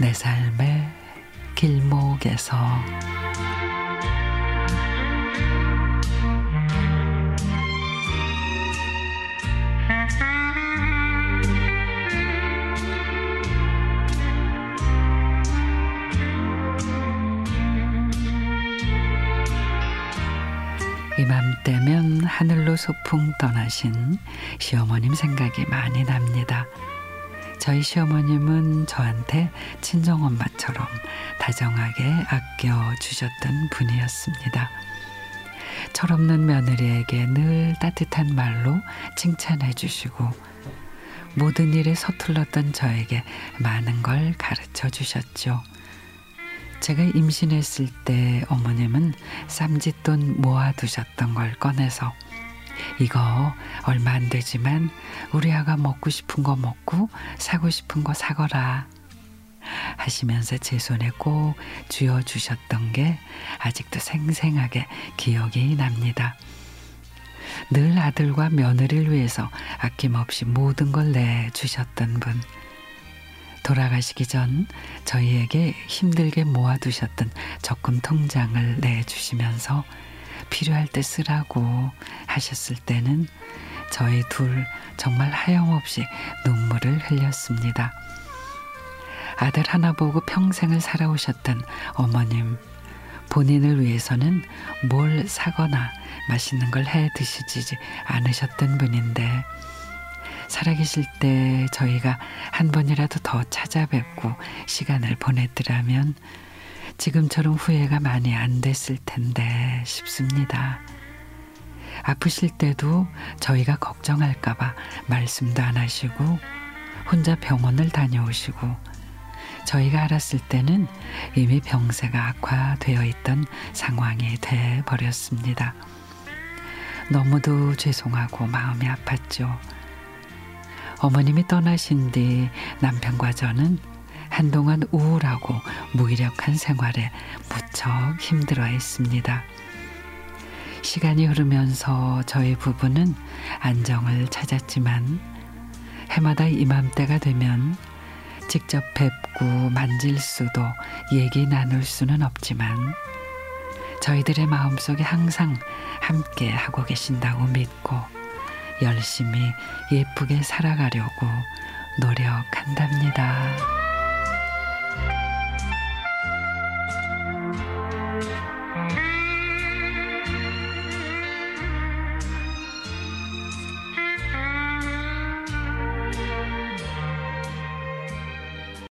내 삶의 길목에서 이맘때면 하늘로 소풍 떠나신 시어머님 생각이 많이 납니다. 저희 시어머님은 저한테 친정엄마처럼 다정하게 아껴주셨던 분이었습니다. 철없는 며느리에게 늘 따뜻한 말로 칭찬해 주시고 모든 일에 서툴렀던 저에게 많은 걸 가르쳐 주셨죠. 제가 임신했을 때 어머님은 쌈짓돈 모아두셨던 걸 꺼내서 이거 얼마 안 되지만 우리 아가 먹고 싶은 거 먹고 사고 싶은 거 사거라 하시면서 제 손에 꼭 쥐어 주셨던 게 아직도 생생하게 기억이 납니다. 늘 아들과 며느리를 위해서 아낌없이 모든 걸 내주셨던 분. 돌아가시기 전 저희에게 힘들게 모아두셨던 적금 통장을 내주시면서 필요할 때 쓰라고 하셨을 때는 저희 둘 정말 하염없이 눈물을 흘렸습니다. 아들 하나 보고 평생을 살아오셨던 어머님. 본인을 위해서는 뭘 사거나 맛있는 걸 해 드시지 않으셨던 분인데 살아계실 때 저희가 한 번이라도 더 찾아뵙고 시간을 보냈더라면 지금처럼 후회가 많이 안 됐을 텐데 싶습니다. 아프실 때도 저희가 걱정할까봐 말씀도 안 하시고 혼자 병원을 다녀오시고 저희가 알았을 때는 이미 병세가 악화되어 있던 상황이 돼 버렸습니다. 너무도 죄송하고 마음이 아팠죠. 어머님이 떠나신 뒤 남편과 저는 한동안 우울하고 무기력한 생활에 무척 힘들어 했습니다. 시간이 흐르면서 저희 부부는 안정을 찾았지만 해마다 이맘때가 되면 직접 뵙고 만질 수도 얘기 나눌 수는 없지만 저희들의 마음속에 항상 함께 하고 계신다고 믿고 열심히 예쁘게 살아가려고 노력한답니다.